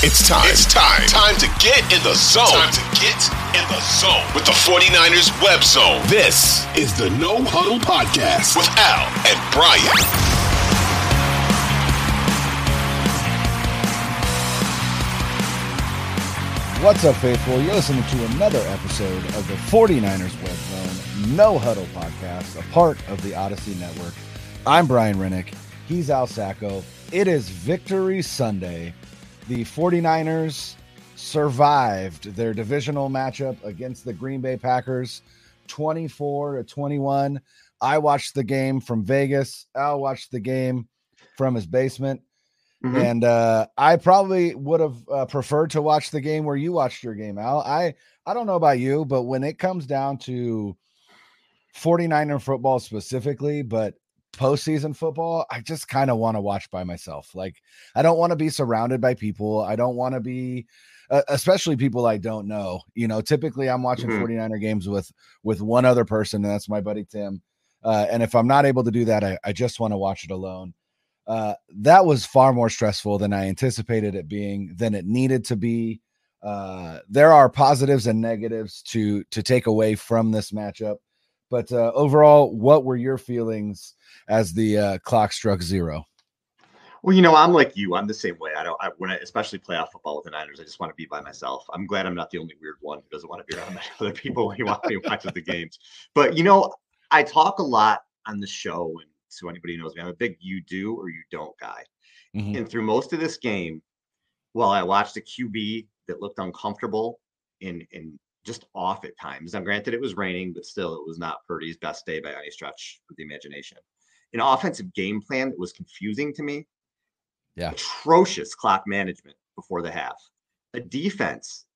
It's time. It's time. Time to get in the zone. Time to get in the zone with the 49ers web zone. This is the No Huddle Podcast with Al and Brian. What's up, faithful? You're listening to another episode of the 49ers Web Zone No Huddle Podcast, a part of the Audacy Network. I'm Brian Renick. He's Al Saco. It is Victory Sunday the 49ers survived their divisional matchup against the Green Bay Packers 24 to 21. I watched the game from Vegas. Al watched the game from his basement. Mm-hmm. And uh, I probably would have uh, preferred to watch the game where you watched your game, Al. I I don't know about you, but when it comes down to 49er football specifically, but postseason football, I just kind of want to watch by myself. Like, I don't want to be surrounded by people. I don't want to be, uh, especially people I don't know. You know, typically I'm watching mm-hmm. 49er games with with one other person, and that's my buddy Tim. Uh, and if I'm not able to do that, I, I just want to watch it alone. Uh, that was far more stressful than I anticipated it being, than it needed to be. Uh, there are positives and negatives to to take away from this matchup. But uh, overall, what were your feelings as the uh, clock struck zero? Well, you know, I'm like you. I'm the same way. I don't. I, when I especially playoff football with the Niners, I just want to be by myself. I'm glad I'm not the only weird one who doesn't want to be around other people when you want to watch the games. But you know, I talk a lot on the show, and so anybody knows me, I'm a big "you do or you don't" guy. Mm-hmm. And through most of this game, while I watched a QB that looked uncomfortable in in just off at times. Now, granted, it was raining, but still, it was not Purdy's best day by any stretch of the imagination. An offensive game plan that was confusing to me. Yeah. Atrocious clock management before the half. A defense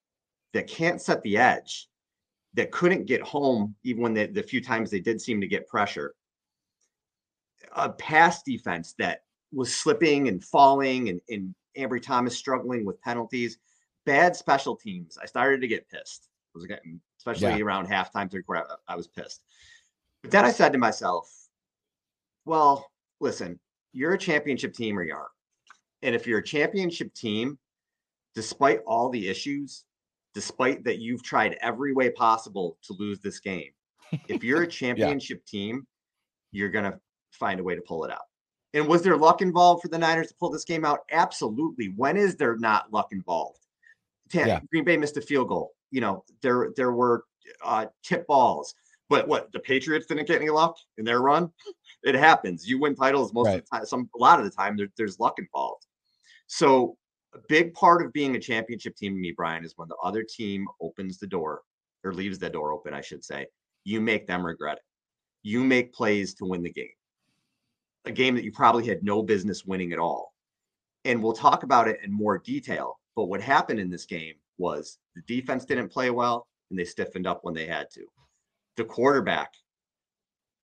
that can't set the edge, that couldn't get home even when they, the few times they did seem to get pressure. A pass defense that was slipping and falling, and, and Ambry Thomas struggling with penalties. Bad special teams. I started to get pissed was getting, especially yeah. around halftime, third quarter. I was pissed. But then I said to myself, well, listen, you're a championship team or you aren't. And if you're a championship team, despite all the issues, despite that you've tried every way possible to lose this game, if you're a championship yeah. team, you're going to find a way to pull it out. And was there luck involved for the Niners to pull this game out? Absolutely. When is there not luck involved? yeah. Green Bay missed a field goal you know, there there were uh, tip balls. But what the Patriots didn't get any luck in their run. It happens. You win titles most right. of the time. Some a lot of the time there, there's luck involved. So a big part of being a championship team to me, Brian, is when the other team opens the door or leaves the door open, I should say. You make them regret it. You make plays to win the game. A game that you probably had no business winning at all. And we'll talk about it in more detail. But what happened in this game was the defense didn't play well and they stiffened up when they had to. The quarterback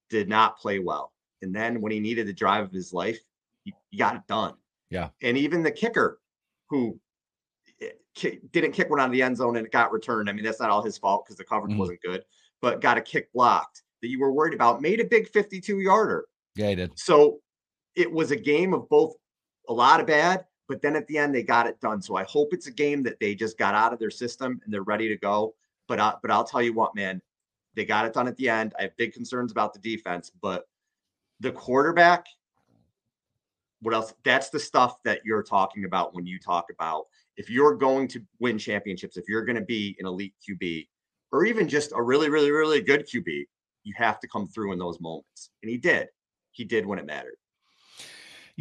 did not play well. And then when he needed the drive of his life, he, he got it done. Yeah. And even the kicker who eh, didn't kick one out of the end zone and it got returned. I mean, that's not all his fault because the coverage mm-hmm. wasn't good, but got a kick blocked that you were worried about, made a big 52 yarder. Yeah, he did. So it was a game of both a lot of bad but then at the end they got it done. So I hope it's a game that they just got out of their system and they're ready to go. But I, but I'll tell you what, man, they got it done at the end. I have big concerns about the defense, but the quarterback. What else? That's the stuff that you're talking about when you talk about if you're going to win championships, if you're going to be an elite QB, or even just a really, really, really good QB, you have to come through in those moments. And he did. He did when it mattered.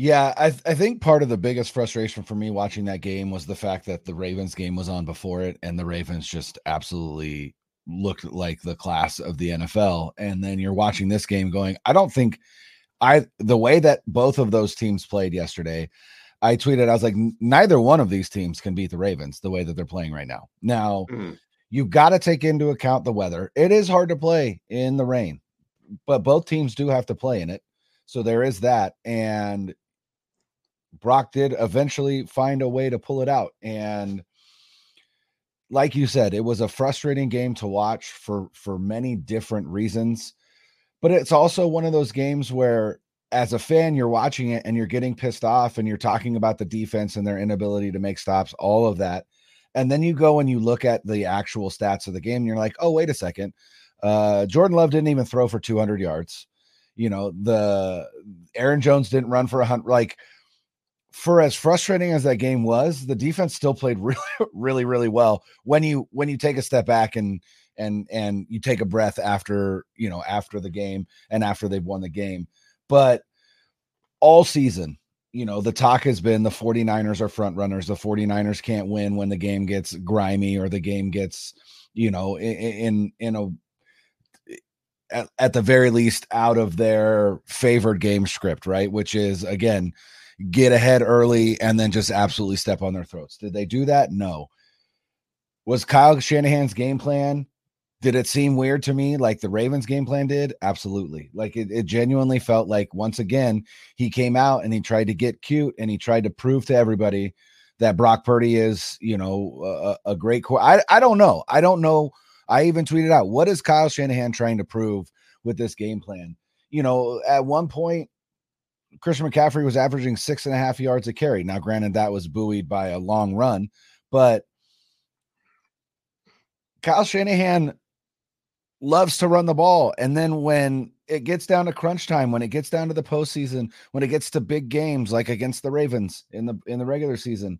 Yeah, I, I think part of the biggest frustration for me watching that game was the fact that the Ravens game was on before it, and the Ravens just absolutely looked like the class of the NFL. And then you're watching this game going, I don't think I the way that both of those teams played yesterday. I tweeted, I was like, neither one of these teams can beat the Ravens the way that they're playing right now. Now, mm-hmm. you've got to take into account the weather. It is hard to play in the rain, but both teams do have to play in it. So there is that. And Brock did eventually find a way to pull it out. And like you said, it was a frustrating game to watch for for many different reasons. But it's also one of those games where as a fan, you're watching it and you're getting pissed off and you're talking about the defense and their inability to make stops, all of that. And then you go and you look at the actual stats of the game and you're like, oh, wait a second. Uh, Jordan Love didn't even throw for 200 yards. You know, the Aaron Jones didn't run for a hundred. Like, for as frustrating as that game was, the defense still played really, really, really well when you when you take a step back and and and you take a breath after you know after the game and after they've won the game. But all season, you know, the talk has been the 49ers are front runners. The 49ers can't win when the game gets grimy or the game gets, you know, in in, a at, at the very least out of their favored game script, right? Which is again, get ahead early and then just absolutely step on their throats. Did they do that? No. Was Kyle Shanahan's game plan did it seem weird to me like the Ravens game plan did? Absolutely. Like it, it, genuinely felt like once again he came out and he tried to get cute and he tried to prove to everybody that Brock Purdy is, you know, a, a great core. I, I don't know. I don't know. I even tweeted out what is Kyle Shanahan trying to prove with this game plan? You know, at one point, Christian McCaffrey was averaging six and a half yards a carry. Now, granted, that was buoyed by a long run, but Kyle Shanahan loves to run the ball. And then when it gets down to crunch time, when it gets down to the postseason, when it gets to big games like against the Ravens in the in the regular season,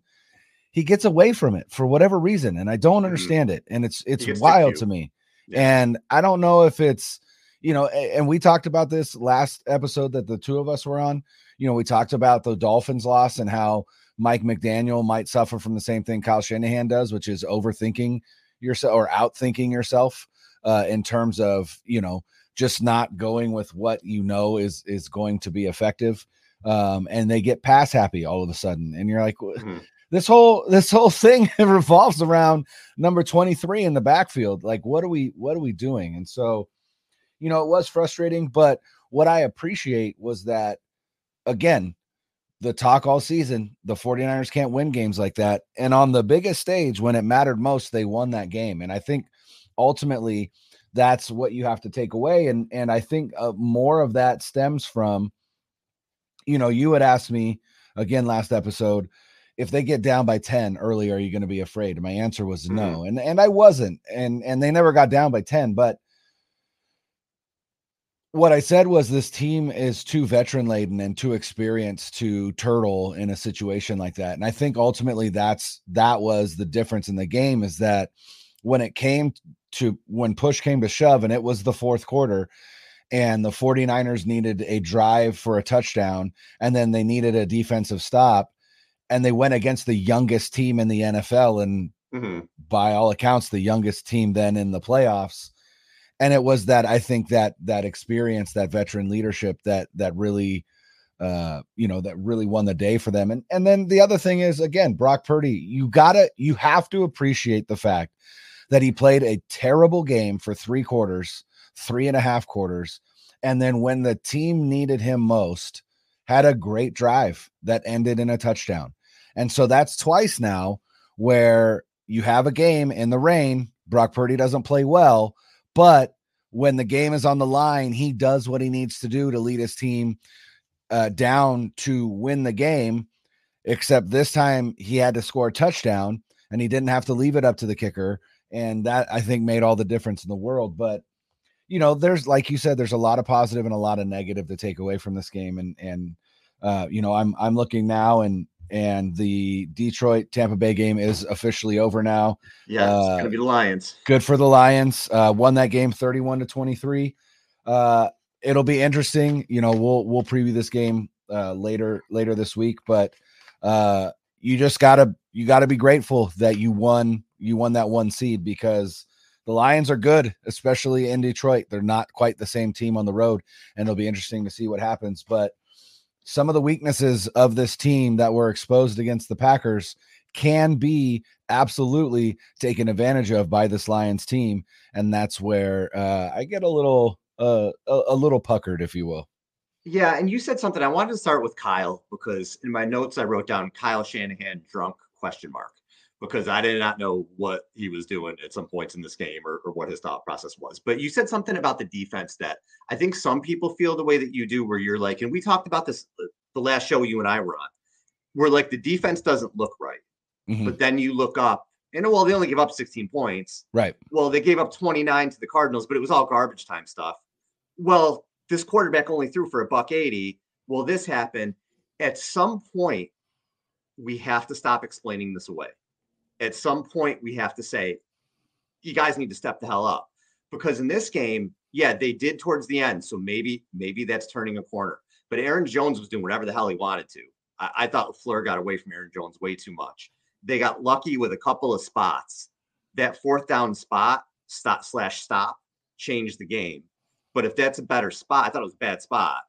he gets away from it for whatever reason. And I don't mm-hmm. understand it. And it's it's wild to me. Yeah. And I don't know if it's you know, and we talked about this last episode that the two of us were on. You know, we talked about the Dolphins loss and how Mike McDaniel might suffer from the same thing Kyle Shanahan does, which is overthinking yourself or outthinking yourself uh, in terms of you know just not going with what you know is is going to be effective um, and they get pass happy all of a sudden and you're like mm-hmm. this whole this whole thing revolves around number 23 in the backfield like what are we what are we doing and so you know it was frustrating but what i appreciate was that again the talk all season the 49ers can't win games like that and on the biggest stage when it mattered most they won that game and i think ultimately that's what you have to take away and and i think uh, more of that stems from you know you had asked me again last episode if they get down by 10 early are you going to be afraid and my answer was mm-hmm. no and and i wasn't and and they never got down by 10 but what I said was this team is too veteran laden and too experienced to turtle in a situation like that. And I think ultimately that's that was the difference in the game is that when it came to when push came to shove and it was the fourth quarter and the 49ers needed a drive for a touchdown and then they needed a defensive stop and they went against the youngest team in the NFL and mm-hmm. by all accounts the youngest team then in the playoffs and it was that I think that that experience that veteran leadership that that really uh you know that really won the day for them and and then the other thing is again Brock Purdy you got to you have to appreciate the fact that he played a terrible game for three quarters, three and a half quarters. And then when the team needed him most, had a great drive that ended in a touchdown. And so that's twice now where you have a game in the rain. Brock Purdy doesn't play well, but when the game is on the line, he does what he needs to do to lead his team uh, down to win the game. Except this time he had to score a touchdown and he didn't have to leave it up to the kicker and that I think made all the difference in the world. But you know, there's like you said, there's a lot of positive and a lot of negative to take away from this game, and and uh, you know, I'm I'm looking now and and the Detroit Tampa Bay game is officially over now. Yeah, it's uh, gonna be the Lions. Good for the Lions. Uh, won that game 31 to 23. Uh, it'll be interesting. You know, we'll we'll preview this game uh, later later this week, but uh, you just gotta you gotta be grateful that you won you won that one seed because the Lions are good, especially in Detroit. They're not quite the same team on the road, and it'll be interesting to see what happens. But some of the weaknesses of this team that were exposed against the Packers can be absolutely taken advantage of by this Lions team, and that's where uh, I get a little uh, a, a little puckered, if you will. Yeah, and you said something. I wanted to start with Kyle because in my notes I wrote down Kyle Shanahan drunk question mark because I did not know what he was doing at some points in this game or, or, what his thought process was. But you said something about the defense that I think some people feel the way that you do, where you're like, and we talked about this uh, the last show you and I were on, where like the defense doesn't look right. Mm-hmm. But then you look up and well, they only gave up 16 points. Right. Well, they gave up 29 to the Cardinals, but it was all garbage time stuff. Well, this quarterback only threw for a buck 80. Well, this happened. At some point, we have to stop explaining this away at some point we have to say, you guys need to step the hell up. Because in this game, yeah, they did towards the end. So maybe, maybe that's turning a corner. But Aaron Jones was doing whatever the hell he wanted to. I, I thought Fleur got away from Aaron Jones way too much. They got lucky with a couple of spots. That fourth down spot, stop slash stop, changed the game. But if that's a better spot, I thought it was a bad spot.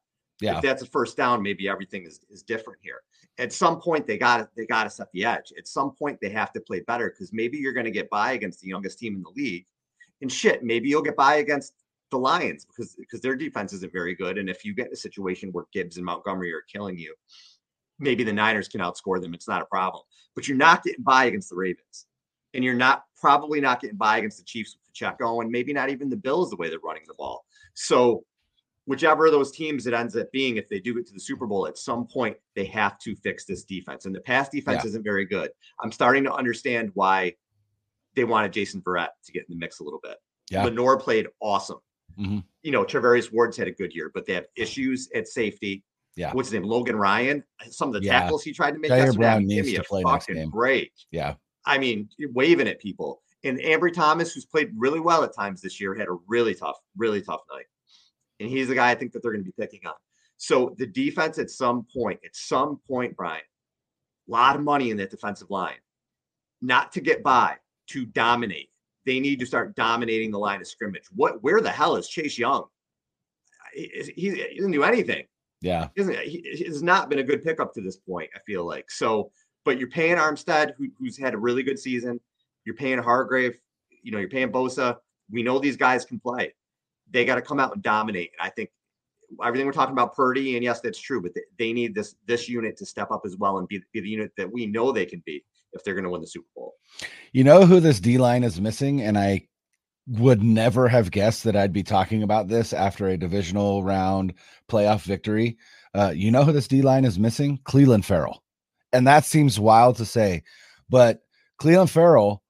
Yeah. If that's a first down, maybe everything is, is different here at some point they got they got to set the edge. At some point they have to play better because maybe you're going to get by against the youngest team in the league, and shit, maybe you'll get by against the Lions because because their defense isn't very good. And if you get in a situation where Gibbs and Montgomery are killing you, maybe the Niners can outscore them. It's not a problem. But you're not getting by against the Ravens, and you're not probably not getting by against the Chiefs with Pacheco, and maybe not even the Bills the way they're running the ball. So whichever of those teams it ends up being, if they do get to the Super Bowl at some point, they have to fix this defense. And the pass defense yeah. isn't very good. I'm starting to understand why they wanted Jason Verrett to get in the mix a little bit. Yeah. Lenoir played awesome. Mm-hmm. You know, Charvarius Ward's had a good year, but they have issues at safety. Yeah. What's his name? Logan Ryan. Some of the yeah. tackles he tried to make. Ji'Ayir Brown needs to play next game. break. Yeah. I mean, waving at people. And Ambry Thomas, who's played really well at times this year, had a really tough, really tough night and he's the guy I think that they're going to be picking on. So the defense at some point, at some point, Brian, a lot of money in that defensive line, not to get by, to dominate. They need to start dominating the line of scrimmage. What? Where the hell is Chase Young? He, he, he doesn't do anything. Yeah, he, he has not been a good pickup to this point. I feel like so. But you're paying Armstead, who, who's had a really good season. You're paying Hargrave. You know, you're paying Bosa. We know these guys can play they got to come out and dominate. And I think everything we're talking about Purdy, and yes, that's true, but they need this this unit to step up as well and be, be the unit that we know they can be if they're going to win the Super Bowl. You know who this D line is missing, and I would never have guessed that I'd be talking about this after a divisional round playoff victory. Uh, you know who this D line is missing? Clelin Ferrell, and that seems wild to say, but Clelin Ferrell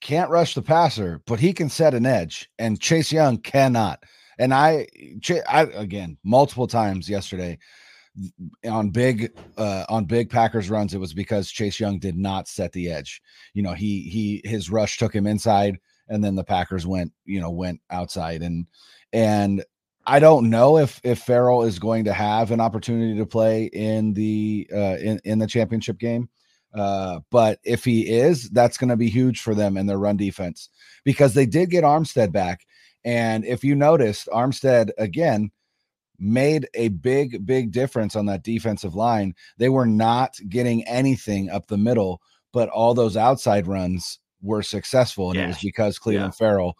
can't rush the passer, but he can set an edge, and Chase Young cannot. And I, I again, multiple times yesterday on big uh on big Packers runs, it was because Chase Young did not set the edge. You know, he he his rush took him inside, and then the Packers went, you know, went outside, and and I don't know if if Ferrell is going to have an opportunity to play in the uh in in the championship game. Uh, but if he is, that's going to be huge for them in their run defense because they did get Armstead back. And if you noticed, Armstead again made a big, big difference on that defensive line. They were not getting anything up the middle, but all those outside runs were successful. And yeah. it was because Clelin yeah. Ferrell,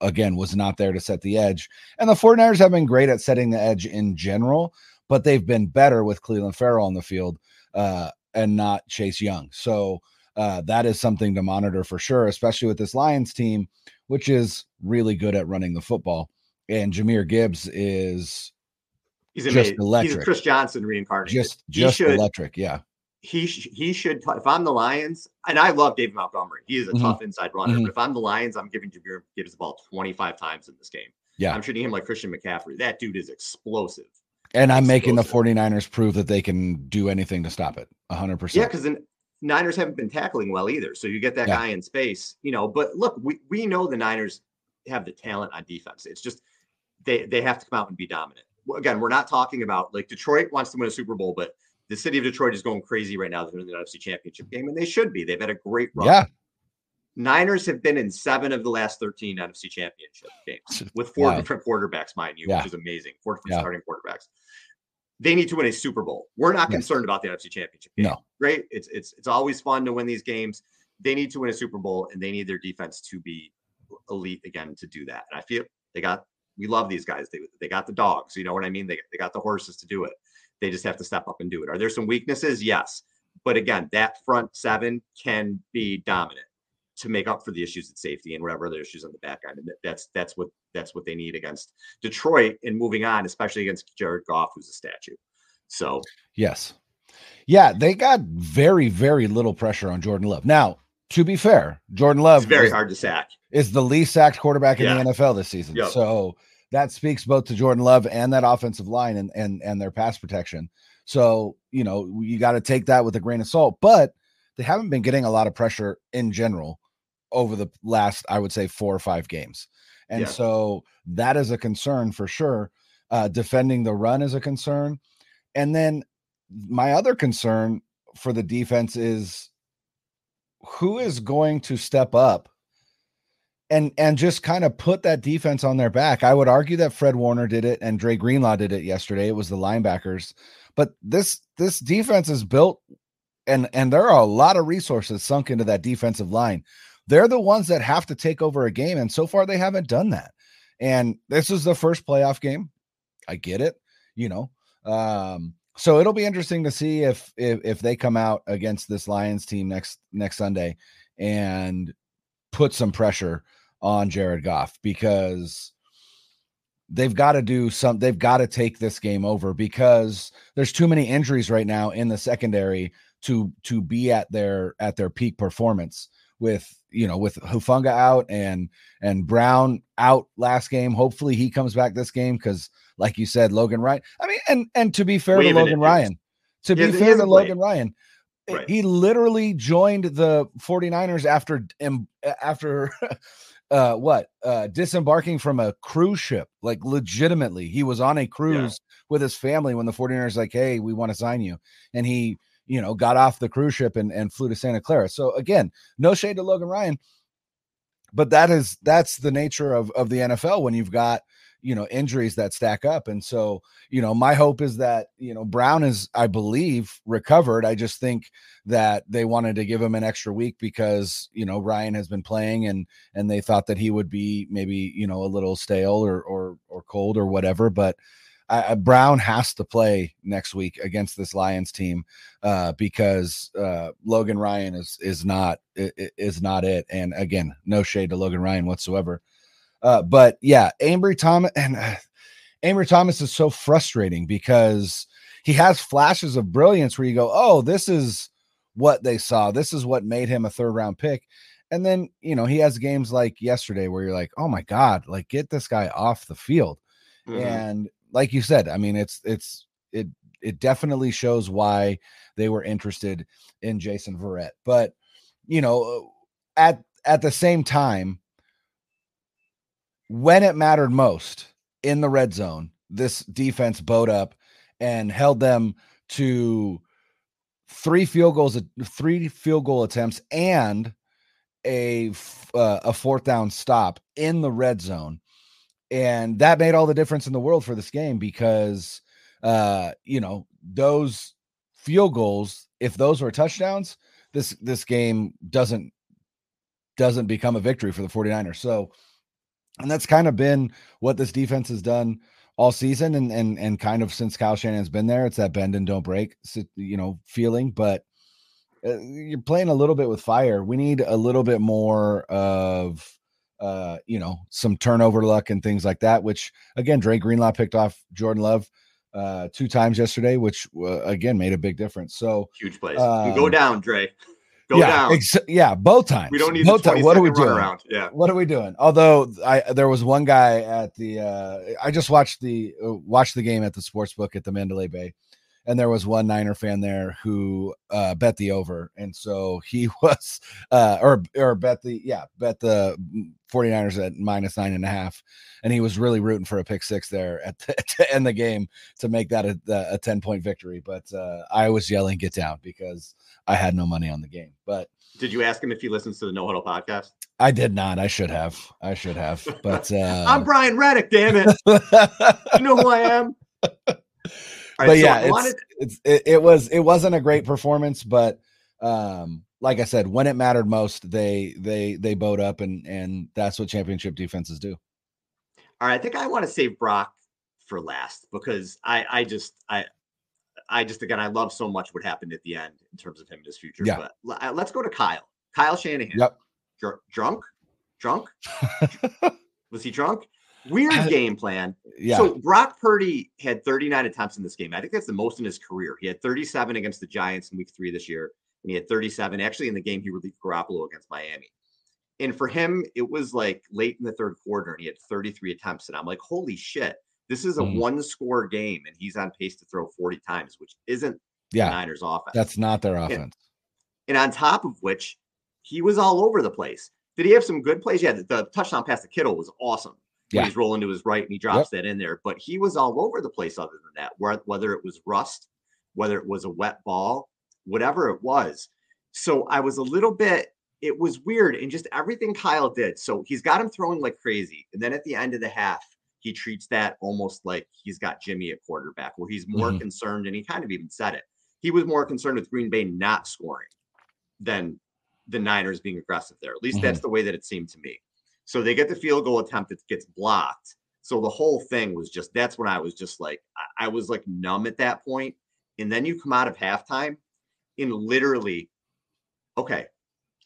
again, was not there to set the edge. And the 49ers have been great at setting the edge in general, but they've been better with Clelin Ferrell on the field. Uh, and not Chase Young. So uh, that is something to monitor for sure, especially with this Lions team, which is really good at running the football. And Jahmyr Gibbs is he's just electric. He's Chris Johnson reincarnated. Just just should, electric, yeah. He he should. If I'm the Lions, and I love David Montgomery, he is a mm-hmm. tough inside runner. Mm-hmm. But if I'm the Lions, I'm giving Jahmyr Gibbs the ball 25 times in this game. Yeah, I'm treating him like Christian McCaffrey. That dude is explosive. And I'm making the 49ers prove that they can do anything to stop it. 100. Yeah, because the Niners haven't been tackling well either. So you get that yeah. guy in space, you know. But look, we, we know the Niners have the talent on defense. It's just they, they have to come out and be dominant. Again, we're not talking about like Detroit wants to win a Super Bowl, but the city of Detroit is going crazy right now. They're in the NFC Championship game, and they should be. They've had a great run. Yeah. Niners have been in seven of the last 13 NFC championship games with four wow. different quarterbacks, mind you, yeah. which is amazing. Four different yeah. starting quarterbacks. They need to win a Super Bowl. We're not concerned about the NFC championship game. No. Right? It's it's it's always fun to win these games. They need to win a Super Bowl and they need their defense to be elite again to do that. And I feel they got we love these guys. They they got the dogs, you know what I mean? They, they got the horses to do it. They just have to step up and do it. Are there some weaknesses? Yes but again, that front seven can be dominant to make up for the issues at safety and whatever other issues on the back end. And that's that's what that's what they need against Detroit and moving on, especially against Jared Goff, who's a statue. So yes, yeah, they got very very little pressure on Jordan Love. Now, to be fair, Jordan Love it's very is, hard to sack. Is the least sacked quarterback in yeah. the NFL this season. Yep. So that speaks both to Jordan Love and that offensive line and and and their pass protection. So, you know, you got to take that with a grain of salt, but they haven't been getting a lot of pressure in general over the last, I would say, four or five games. And yeah. so that is a concern for sure. Uh, defending the run is a concern. And then my other concern for the defense is who is going to step up and and just kind of put that defense on their back. I would argue that Fred Warner did it and Dre Greenlaw did it yesterday. It was the linebackers. But this this defense is built and and there are a lot of resources sunk into that defensive line they're the ones that have to take over a game. And so far, they haven't done that. And this is the first playoff game. I get it, you know. Um, so it'll be interesting to see if, if if they come out against this Lions team next next Sunday and put some pressure on Jared Goff because they've got to do some they've got to take this game over because there's too many injuries right now in the secondary to to be at their at their peak performance with you know with Hufanga out and and Brown out last game. Hopefully he comes back this game because, like you said, Logan Ryan. I mean, and and to be fair to Logan Ryan, to be fair to Logan Ryan, right. he literally joined the 49ers after after uh what uh disembarking from a cruise ship like legitimately he was on a cruise yeah. with his family when the 49ers like hey we want to sign you and he you know, got off the cruise ship and, and flew to Santa Clara. So again, no shade to Logan Ryan, but that is that's the nature of of the NFL when you've got you know injuries that stack up. And so you know my hope is that you know brown is i believe recovered. I just think that they wanted to give him an extra week because you know ryan has been playing and and they thought that he would be maybe you know a little stale or or or cold or whatever. But uh, Brown has to play next week against this Lions team uh, because uh, Logan Ryan is is not is not it. And again, no shade to Logan Ryan whatsoever. Uh, but yeah, Ambry Thomas and uh, Ambry Thomas is so frustrating because he has flashes of brilliance where you go, oh, this is what they saw. This is what made him a third round pick. And then, you know, he has games like yesterday where you're like, oh my God, like get this guy off the field. Mm-hmm. And like you said, I mean, it's it's it it definitely shows why they were interested in Jason Verrett. But you know, at at the same time, when it mattered most in the red zone, this defense bowed up and held them to three field goals, three field goal attempts, and a uh, a fourth down stop in the red zone and that made all the difference in the world for this game because uh you know those field goals if those were touchdowns this this game doesn't doesn't become a victory for the 49ers. So and that's kind of been what this defense has done all season and and and kind of since Kyle Shanahan's been there it's that bend and don't break you know feeling but uh, you're playing a little bit with fire. We need a little bit more of uh, you know, some turnover luck and things like that, which again, Dre Greenlaw picked off Jordan Love uh, two times yesterday, which uh, again made a big difference. So huge plays. Um, go down, Dre. Go yeah, down. Ex- yeah, both times. We don't need both times. What are we doing? Around. Yeah. What are we doing? Although I there was one guy at the uh I just watched the uh, watched the game at the sports book at the Mandalay Bay and there was one Niner fan there who uh, bet the over, and so he was uh, or or bet the yeah bet the 49ers at minus nine and a half, and he was really rooting for a pick six there at the, to end the game to make that a, a 10 point victory. But uh, I was yelling get down because I had no money on the game. But did you ask him if he listens to the No Huddle podcast? I did not. I should have. I should have. But uh, I'm Brian Renick. Damn it! you know who I am. But so yeah, it's, wanted... it's it, it, was it wasn't a great performance, but um, like I said, when it mattered most, they they they bowed up, and and that's what championship defenses do. All right, I think I want to save Brock for last because I I just I I just again I love so much what happened at the end in terms of him and his future. Yeah. But l- uh, let's go to Kyle. Kyle Shanahan. Yep. Dr- drunk? Drunk? Was he drunk? Weird game plan. Yeah. So Brock Purdy had 39 attempts in this game. I think that's the most in his career. He had 37 against the Giants in week three this year, and he had 37 actually in the game he relieved Garoppolo against Miami. And for him, it was like late in the third quarter, and he had 33 attempts. And I'm like, holy shit, this is a Mhm. one score game, and he's on pace to throw 40 times, which isn't the yeah. Niners offense. That's not their offense. and on top of which, he was all over the place. Did he have some good plays? Yeah, the, the touchdown pass to Kittle was awesome. Yeah. He's rolling to his right and he drops that in there, but he was all over the place other than that, where, whether it was rust, whether it was a wet ball, whatever it was. So I was a little bit, it was weird and just everything Kyle did. So he's got him throwing like crazy. And then at the end of the half, he treats that almost like he's got Jimmy at quarterback, where he's more Mhm. concerned, and he kind of even said it. He was more concerned with Green Bay not scoring than the Niners being aggressive there. At least that's the way that it seemed to me. So they get the field goal attempt that gets blocked. So the whole thing was just that's when I was just like I, I was like numb at that point. And then you come out of halftime and literally, okay,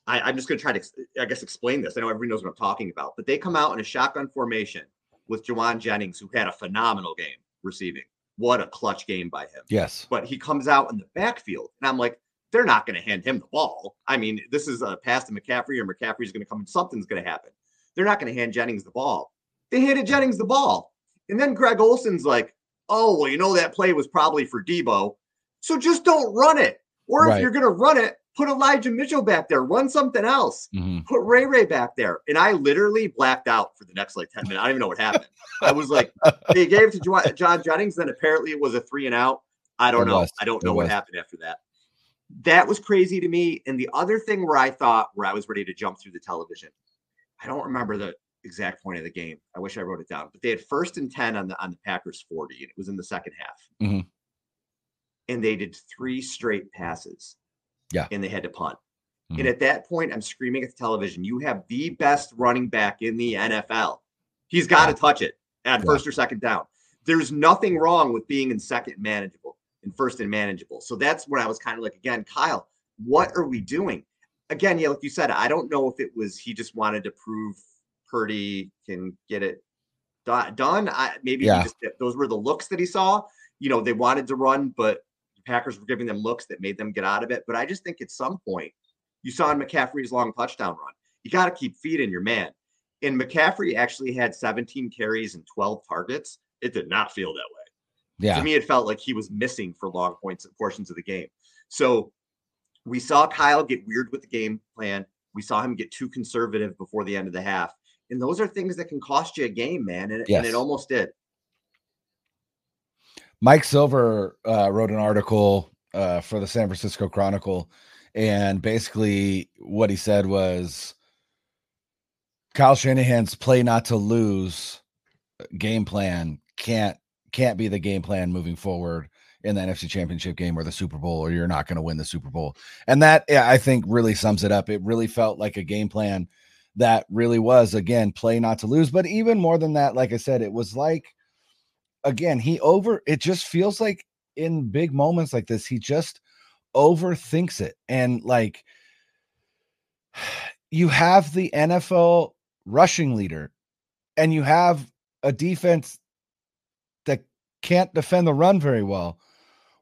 I, I'm just gonna try to I guess explain this. I know everybody knows what I'm talking about, but they come out in a shotgun formation with Jauan Jennings, who had a phenomenal game receiving. What a clutch game by him Yes. but he comes out in the backfield. And I'm like, they're not going to hand him the ball. I mean, this is a pass to McCaffrey, or McCaffrey's going to come and something's going to happen. They're not going to hand Jennings the ball. They handed Jennings the ball. And then Greg Olsen's like, oh, well, you know, that play was probably for Deebo. So just don't run it. Or if Right. you're going to run it, put Elijah Mitchell back there, run something else Mhm. put Ray Ray back there. And I literally blacked out for the next like 10 minutes. I don't even know what happened. I was like, they gave it to Jauan Jennings, then apparently it was a three and out. I don't It know. was. I don't It know what was. happened after that. That was crazy to me. And the other thing where I thought where I was ready to jump through the television, I don't remember the exact point of the game. I wish I wrote it down, but they had first and 10 on the on the Packers 40, and it was in the second half. Mhm. And they did three straight passes. Yeah. And they had to punt. And Mhm. at that point, I'm screaming at the television, you have the best running back in the NFL. He's got to touch it at Yeah. first or second down. There's nothing wrong with being in second manageable and first and manageable. So that's when I was kind of like, again, Kyle, what are we doing? Again, yeah, like you said, I don't know if it was he just wanted to prove Purdy can get it do- done. I, maybe Yeah. just, those were the looks that he saw. You know, they wanted to run, but the Packers were giving them looks that made them get out of it. But I just think at some point, you saw in McCaffrey's long touchdown run, you got to keep feeding your man. And McCaffrey actually had 17 carries and 12 targets. It did not feel that way. Yeah. To me, it felt like he was missing for long points and portions of the game. So we saw Kyle get weird with the game plan. We saw him get too conservative before the end of the half. And those are things that can cost you a game, man. And, and it almost did. Mike Silver uh, wrote an article uh, for the San Francisco Chronicle, and basically what he said was Kyle Shanahan's play not to lose game plan can't can't be the game plan moving forward in the NFC Championship game or the Super Bowl, or you're not going to win the Super Bowl. And that I think really sums it up. It really felt like a game plan that really was again play not to lose, but even more than that, like I said, it was like again, he over it just feels like in big moments like this, he just overthinks it. And like you have the NFL rushing leader and you have a defense that can't defend the run very well.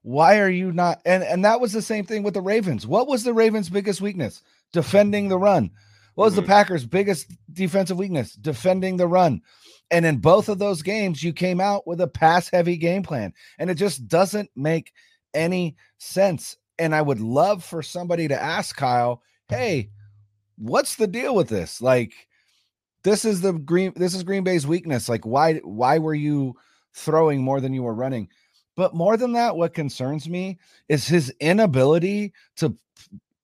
Why are you not and and that was the same thing with the Ravens. What was the Ravens' biggest weakness? Defending the run. What was the Mhm. Packers' biggest defensive weakness? Defending the run. And in both of those games, you came out with a pass heavy game plan, and it just doesn't make any sense. And I would love for somebody to ask Kyle, hey, what's the deal with this? Like, this is the green, this is Green Bay's weakness. Like, why, why were you throwing more than you were running? But more than that, what concerns me is his inability to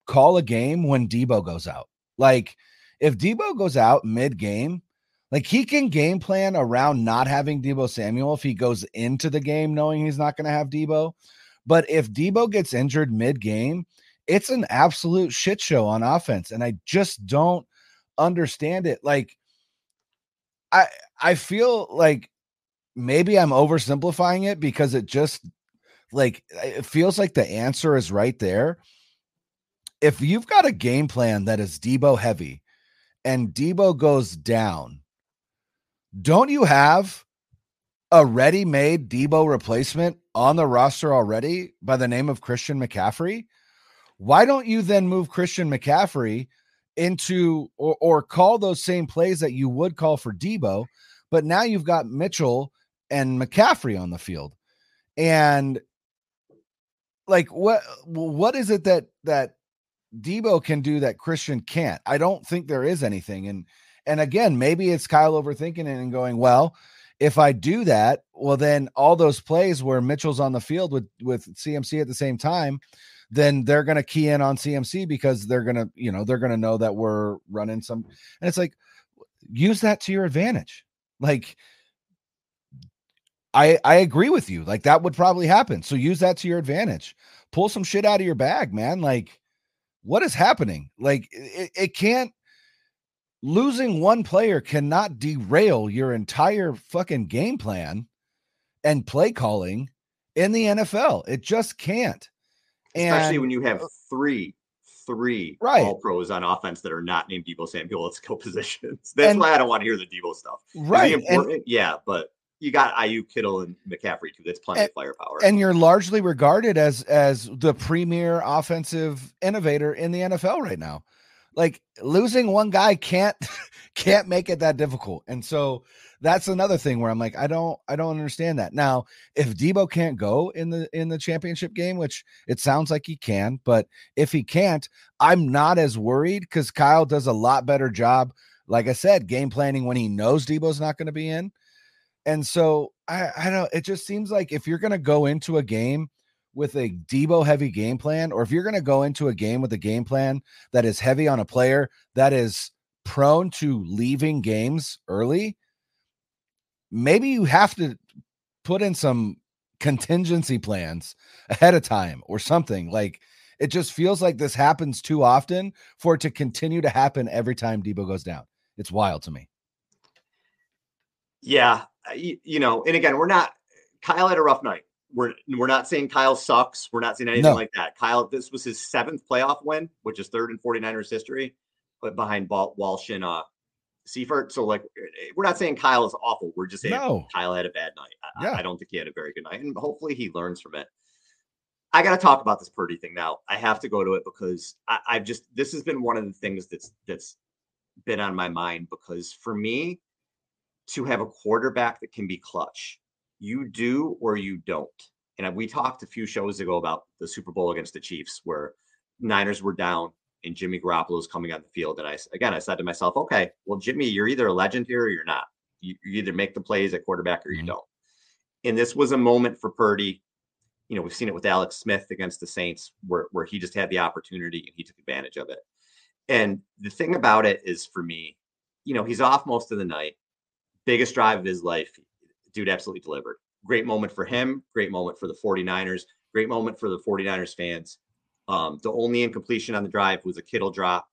call a game when Deebo goes out. Like, if Deebo goes out mid game, like he can game plan around not having Deebo Samuel if he goes into the game knowing he's not going to have Deebo. But if Deebo gets injured mid game, it's an absolute shit show on offense. And I just don't understand it. Like, I I feel like maybe I'm oversimplifying it because it just like it feels like the answer is right there. If you've got a game plan that is Deebo heavy and Deebo goes down, don't you have a ready-made Deebo replacement on the roster already by the name of Christian McCaffrey? Why don't you then move Christian McCaffrey into or, or call those same plays that you would call for Deebo? but now you've got Mitchell and McCaffrey on the field. And like what what is it that that Deebo can do that Christian can't? I don't think there is anything. And and again, maybe it's Kyle overthinking it and going, well, if I do that, well, then all those plays where Mitchell's on the field with with CMC at the same time, then they're going to key in on CMC because they're going to, you know, they're going to know that we're running some. And it's like, use that to your advantage. Like, I I agree with you. Like that would probably happen. So use that to your advantage. Pull some shit out of your bag, man. Like, what is happening? Like, it, it can't losing one player cannot derail your entire fucking game plan and play calling in the NFL. It just can't. Especially and, when you have uh, three, three right. all pros on offense that are not named Deebo Samuel at skill positions. That's and, why I don't want to hear the Deebo stuff. Right. Important? And, yeah, but you got Aiyuk Kittle, and McCaffrey too. That's plenty and, of firepower. And you're largely regarded as as the premier offensive innovator in the NFL right now. Like losing one guy can't can't make it that difficult. And so that's another thing where I'm like, I don't, I don't understand that. Now, if Deebo can't go in the in the championship game, which it sounds like he can, but if he can't, I'm not as worried because Kyle does a lot better job. Like I said, game planning when he knows Deebo's not going to be in. And so I, I don't. It just seems like if you're going to go into a game with a Deebo heavy game plan, or if you're going to go into a game with a game plan that is heavy on a player that is prone to leaving games early, maybe you have to put in some contingency plans ahead of time or something. Like it just feels like this happens too often for it to continue to happen every time Deebo goes down. It's wild to me. Yeah, uh, you, you know, and again, we're not Kyle had a rough night. We're we're not saying Kyle sucks. We're not saying anything no. like that. Kyle, this was his seventh playoff win, which is third in 49ers history, but behind Walsh and uh, Seifert. So like eh, eh, we're not saying Kyle is awful. We're just saying no. Kyle had a bad night. I, yeah. I, don't think he had a very good night. And hopefully he learns from it. I gotta talk about this Purdy thing now. I have to go to it because I, I've just this has been one of the things that's that's been on my mind because for me to have a quarterback that can be clutch, you do or you don't. And we talked a few shows ago about the Super Bowl against the Chiefs where Niners were down and Jimmy Garoppolo is coming on the field. And I, again, I said to myself, okay, well, Jimmy, you're either a legend here or you're not. You, you either make the plays at quarterback or you mm-hmm. don't. And this was a moment for Purdy. You know, we've seen it with Alex Smith against the Saints where, where he just had the opportunity and he took advantage of it. And the thing about it is for me, you know, he's off most of the night. Biggest drive of his life. Dude absolutely delivered. Great moment for him. Great moment for the 49ers. Great moment for the 49ers fans. Um, the only incompletion on the drive was a Kittle drop.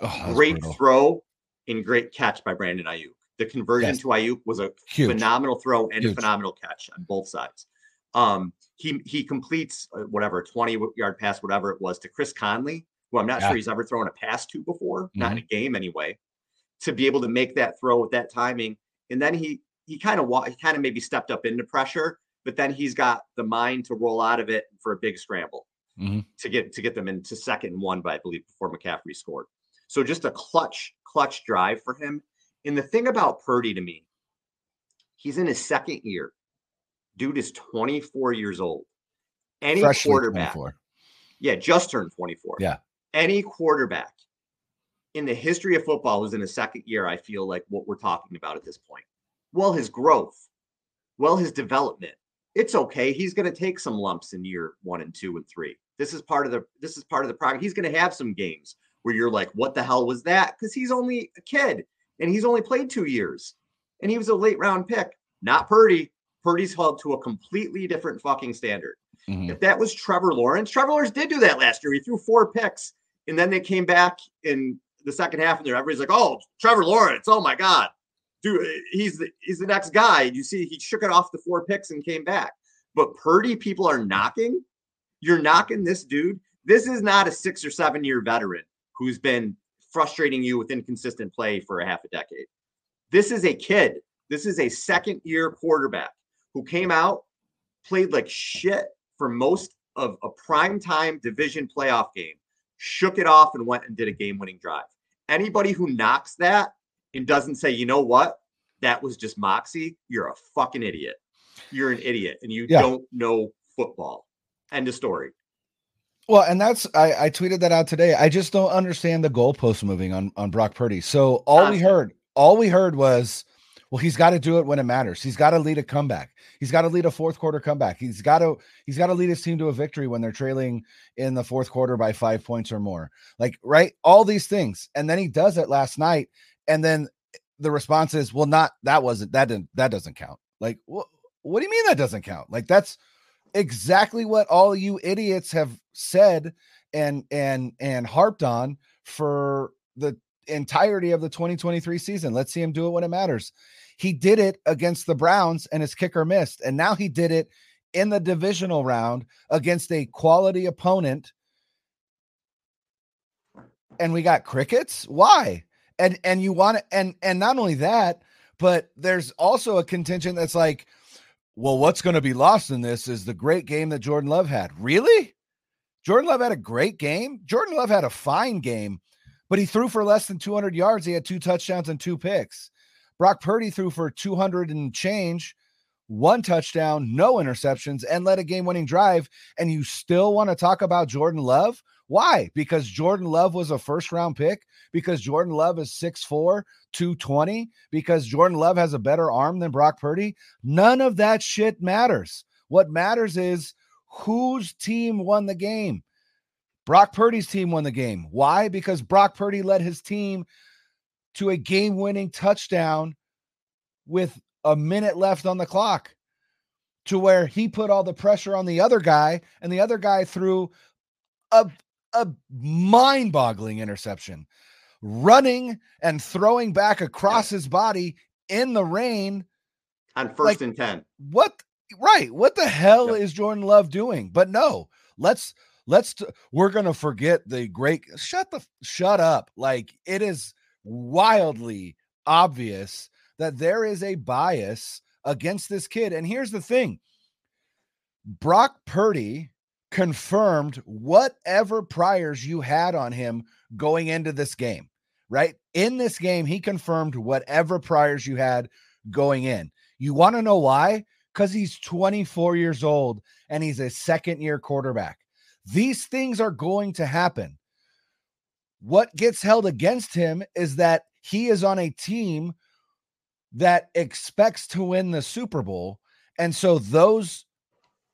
Oh, great brutal. throw and great catch by Brandon Aiyuk. The conversion to Aiyuk was a Huge. phenomenal throw and Huge. a phenomenal catch on both sides. Um, he he completes uh, whatever 20 yard pass, whatever it was, to Chris Conley, who I'm not yeah. sure he's ever thrown a pass to before, mm-hmm. not in mm-hmm. a game anyway. To be able to make that throw with that timing, and then he he kind of he kind of maybe stepped up into pressure, but then he's got the mind to roll out of it for a big scramble mm-hmm. to get to get them into second and one, but I believe before McCaffrey scored. So just a clutch, clutch drive for him. And the thing about Purdy to me, he's in his second year. Dude is 24 years old. Any Freshly quarterback, 24. yeah, just turned 24. Yeah. Any quarterback in the history of football who's in his second year, I feel like what we're talking about at this point. Well, his growth, well, his development. It's okay. He's going to take some lumps in year one and two and three. This is part of the this is part of the program. He's going to have some games where you're like, what the hell was that? Because he's only a kid and he's only played two years, and he was a late round pick, not Purdy. Purdy's held to a completely different fucking standard. Mm-hmm. If that was Trevor Lawrence, Trevor Lawrence did do that last year. He threw four picks, and then they came back in the second half, and there everybody's like, "Oh, Trevor Lawrence! Oh my God, dude, eh, he's the he's the next guy." You see, he shook it off the four picks and came back. But Purdy, people are knocking. You're knocking this dude. This is not a six or seven year veteran who's been frustrating you with inconsistent play for a half a decade. This is a kid. This is a second year quarterback who came out, played like shit for most of a prime time division playoff game, shook it off and went and did a game winning drive. Anybody who knocks that and doesn't say, you know what, that was just moxie, you're a fucking idiot. You're an idiot and you yeah. don't know football. End of story. Well, and that's I, I tweeted that out today. I just don't understand the goalpost moving on on Brock Purdy. So all we heard, all we heard was, well, he's got to do it when it matters. He's got to lead a comeback. He's got to lead a fourth quarter comeback. He's got to he's got to lead his team to a victory when they're trailing in the fourth quarter by five points or more. Like right, all these things, and then he does it last night, and then the response is, well, not that wasn't that didn't that doesn't count. Like what? What do you mean that doesn't count? Like that's exactly what all you idiots have said and and and harped on for the entirety of the 2023 season. Let's see him do it when it matters. He did it against the Browns and his kicker missed. And now he did it in the divisional round against a quality opponent. And we got crickets. Why? And and you want to and and not only that, but there's also a contention that's like, well, what's going to be lost in this is the great game that Jordan Love had. Really? Jordan Love had a great game. Jordan Love had a fine game, but he threw for less than 200 yards. He had two touchdowns and two picks. Brock Purdy threw for 200 and change, one touchdown, no interceptions, and led a game winning drive. And you still want to talk about Jordan Love? Why? Because Jordan Love was a first round pick, because Jordan Love is 6'4, 220, because Jordan Love has a better arm than Brock Purdy. None of that shit matters. What matters is whose team won the game. Brock Purdy's team won the game. Why? Because Brock Purdy led his team to a game winning touchdown with a minute left on the clock to where he put all the pressure on the other guy and the other guy threw a a mind-boggling interception running and throwing back across his body in the rain on first like, and 10 what right what the hell yep. is jordan love doing but no let's let's t- we're gonna forget the great shut the shut up like it is wildly obvious that there is a bias against this kid. And here's the thing Brock Purdy confirmed whatever priors you had on him going into this game, right? In this game, he confirmed whatever priors you had going in. You want to know why? Because he's 24 years old and he's a second year quarterback. These things are going to happen. What gets held against him is that he is on a team that expects to win the Super Bowl. And so those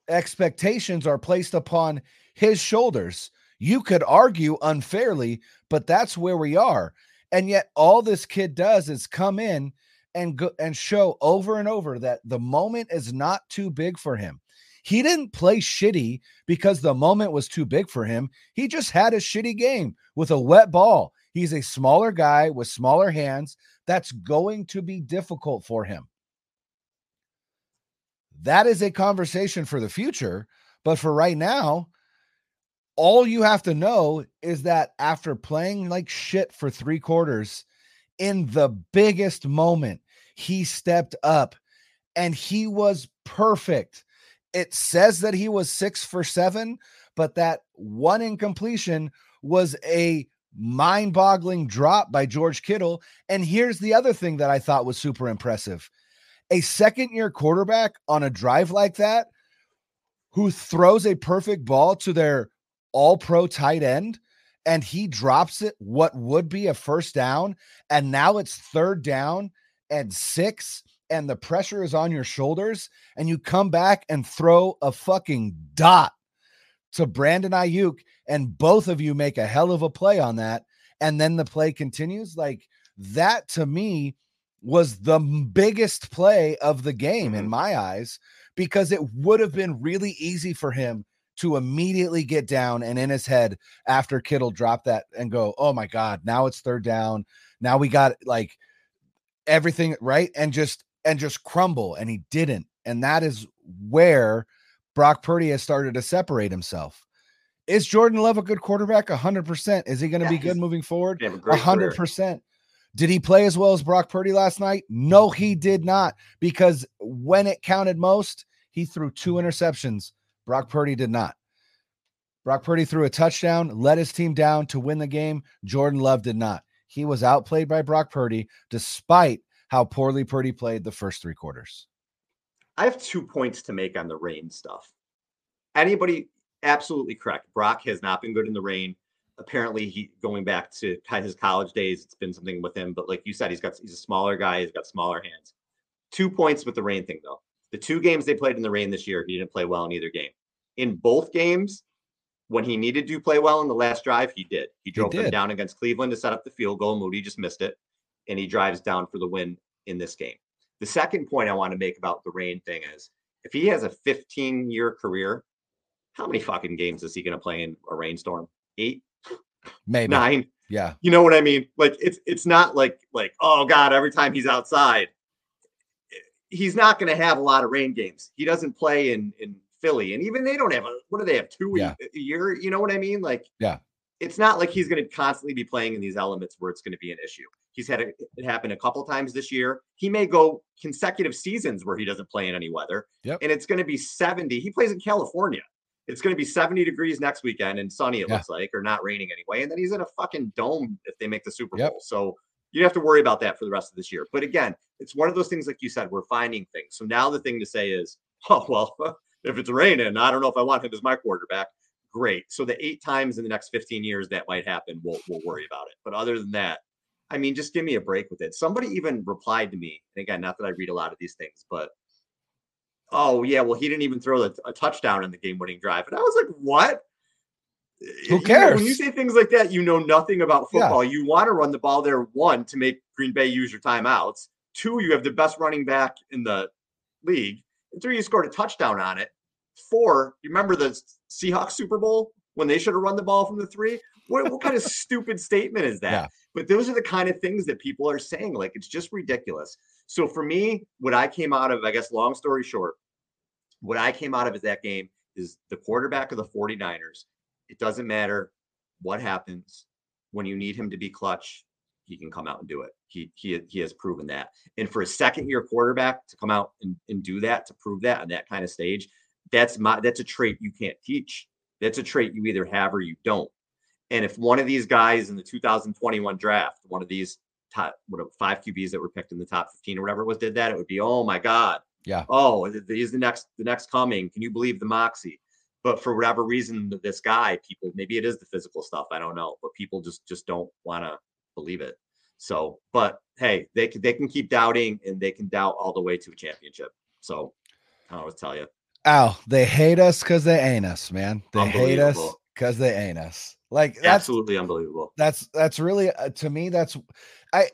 expectations are placed upon his shoulders. You could argue unfairly, but that's where we are. And yet all this kid does is come in and go and show over and over that the moment is not too big for him. He didn't play shitty because the moment was too big for him. He just had a shitty game with a wet ball. He's a smaller guy with smaller hands. That's going to be difficult for him. That is a conversation for the future. But for right now, all you have to know is that after playing like shit for three quarters, in the biggest moment, he stepped up and he was perfect it says that he was six for seven, but that one incompletion was a mind boggling drop by George Kittle. And here's the other thing that I thought was super impressive a second year quarterback on a drive like that who throws a perfect ball to their all pro tight end and he drops it what would be a first down and now it's third down and six and the pressure is on your shoulders and you come back and throw a fucking dot to Brandon Aiyuk and both of you make a hell of a play on that and then the play continues like that to me was the biggest play of the game in mm-hmm. my eyes because it would have been really easy for him to immediately get down and in his head after Kittle dropped that and go, "Oh my god, now it's third down. Now we got like everything right." And just and just crumble and he didn't and that is where Brock Purdy has started to separate himself. Is Jordan Love a good quarterback? 100%. Is he going to Yeah, be good moving forward? They have a career. 100%. Did he play as well as Brock Purdy last night? No, he mm-hmm. did not. Because when it counted most, he threw two mm-hmm. interceptions. Brock Purdy did not. Brock Purdy threw a touchdown, led his team down to win the game. Jordan Love did not. He was outplayed by Brock Purdy, despite how poorly Purdy played the first three quarters. I have two points to make on the rain stuff. Anybody absolutely correct. Brock has not been good in the rain. Apparently, he going back to his college days, it's been something with him. But like you said, he's got he's a smaller guy. He's got smaller hands. Two points with the rain thing though. The two games they played in the rain this year, he didn't play well in either game. In both games, when he needed to play well in the last drive, he did. He drove them did. down against Cleveland to set up the field goal. Moody just missed it, and he drives down for the win in this game. The second point I want to make about the rain thing is if he has a 15 year career, how many fucking games is he going to play in a rainstorm? Eight, Maybe. nine. Yeah. You know what I mean? Like it's it's not like like oh god, every time he's outside, he's not going to have a lot of rain games. He doesn't play in in Philly, and even they don't have a what do they have two Yeah. a year? You know what I mean? Like Yeah. it's not like he's going to constantly be playing in these elements where it's going to be an issue. He's had it it happen a couple times this year. He may go consecutive seasons where he doesn't play in any weather. Yep. And it's going to be 70. He plays in California. It's going to be 70 degrees next weekend and sunny, it Yeah. looks like, or not raining anyway. And then he's in a fucking dome if they make the Super Yep. Bowl. So you have to worry about that for the rest of this year. But again, it's one of those things, like you said, we're finding things. So now the thing to say is, oh, well, if it's raining, I don't know if I want him as my quarterback. Great. So the eight times in the next 15 years that might happen, we'll, we'll worry about it. But other than that, I mean, just give me a break with it. Somebody even replied to me, and again, not that I read a lot of these things, but oh yeah, well, he didn't even throw a, a touchdown in the game-winning drive, and I was like, what? Eh, Who You know, when you say things like that, you know nothing about Yeah. football. You want to run the ball there, one, to make Green Bay use your timeouts. Two, you have the best running back in the league. And three, you scored a touchdown on it. Four, you remember the Seahawks Super Bowl when they should have run the ball from the three? What, what kind of stupid statement is that? Yeah. But those are the kind of things that people are saying. Like it's just ridiculous. So for me, what I came out of, I guess, long story short, what I came out of is that game is the quarterback of the 49ers. It doesn't matter what happens when you need him to be clutch, he can come out and do it. He he he has proven that. And for a second year quarterback to come out and, and do that, to prove that on that kind of stage, that's my that's a trait you can't teach. That's a trait you either have or you don't. And if one of these guys in the 2021 draft, one of these top what five QBs that were picked in the top 15 or whatever it was, did that, it would be oh my god, Yeah. oh he's the next the next coming. Can you believe the moxie? But for whatever reason, this guy, people maybe it is the physical stuff. I don't know, but people just just don't want to believe it. So, but hey, they can they can keep doubting and they can doubt all the way to a championship. So, I always tell you, Al, they hate us because they ain't us, man. They hate us because they ain't us. Like that's absolutely unbelievable. that's that's really uh, to me that's I I-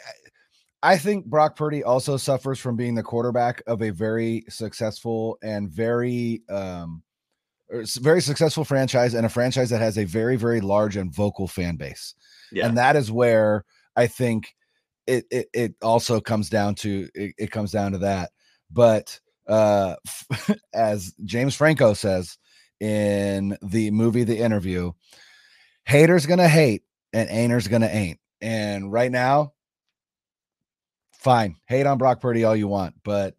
I think Brock Purdy also suffers from being the quarterback of a very successful and very um very successful franchise and a franchise that has a very very large and vocal fan base. Yeah, And that is where I think it it, it also comes down to it, it comes down to that. But uh as James Franco says in the movie The Interview, haters gonna hate and ain'ters gonna ain't. And right now, fine, hate on Brock Purdy all you want, but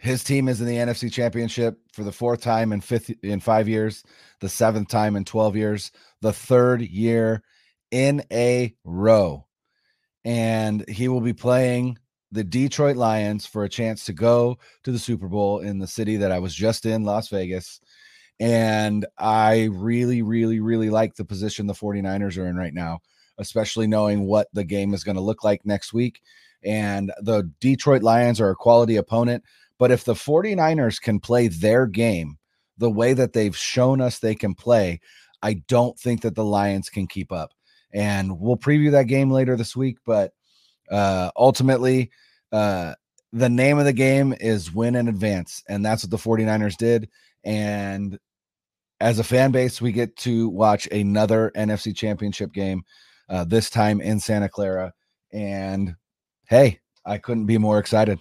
his team is in the NFC Championship for the fourth time in fifth in five years, the seventh time in 12 years, the third year in a row. And he will be playing the Detroit Lions for a chance to go to the Super Bowl in the city that I was just in, Las Vegas. And I really, really, really like the position the 49ers are in right now, especially knowing what the game is going to look like next week. And the Detroit Lions are a quality opponent. But if the 49ers can play their game the way that they've shown us they can play, I don't think that the Lions can keep up. And we'll preview that game later this week. But uh, ultimately, uh, the name of the game is win in advance. And that's what the 49ers did. And as a fan base, we get to watch another NFC championship game, uh, this time in Santa Clara. And hey, I couldn't be more excited.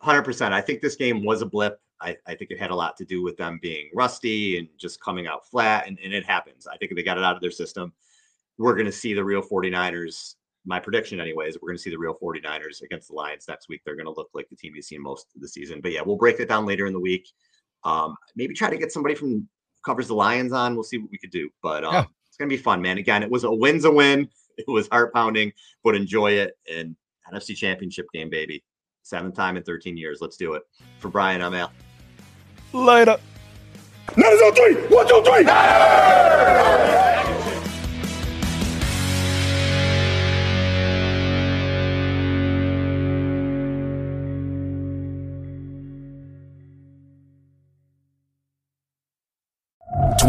hundred percent. I think this game was a blip. I, I think it had a lot to do with them being rusty and just coming out flat. And, and it happens. I think they got it out of their system. We're going to see the real 49ers. My prediction, anyways, we're going to see the real 49ers against the Lions next week. They're going to look like the team you've seen most of the season. But yeah, we'll break it down later in the week. Um, maybe try to get somebody from covers the Lions on. We'll see what we could do, but um, yeah. it's gonna be fun, man. Again, it was a win's a win. It was heart pounding, but enjoy it and NFC Championship game, baby. Seventh time in 13 years. Let's do it. For Brian, I'm Al. Later. Niners on three. One, two, three.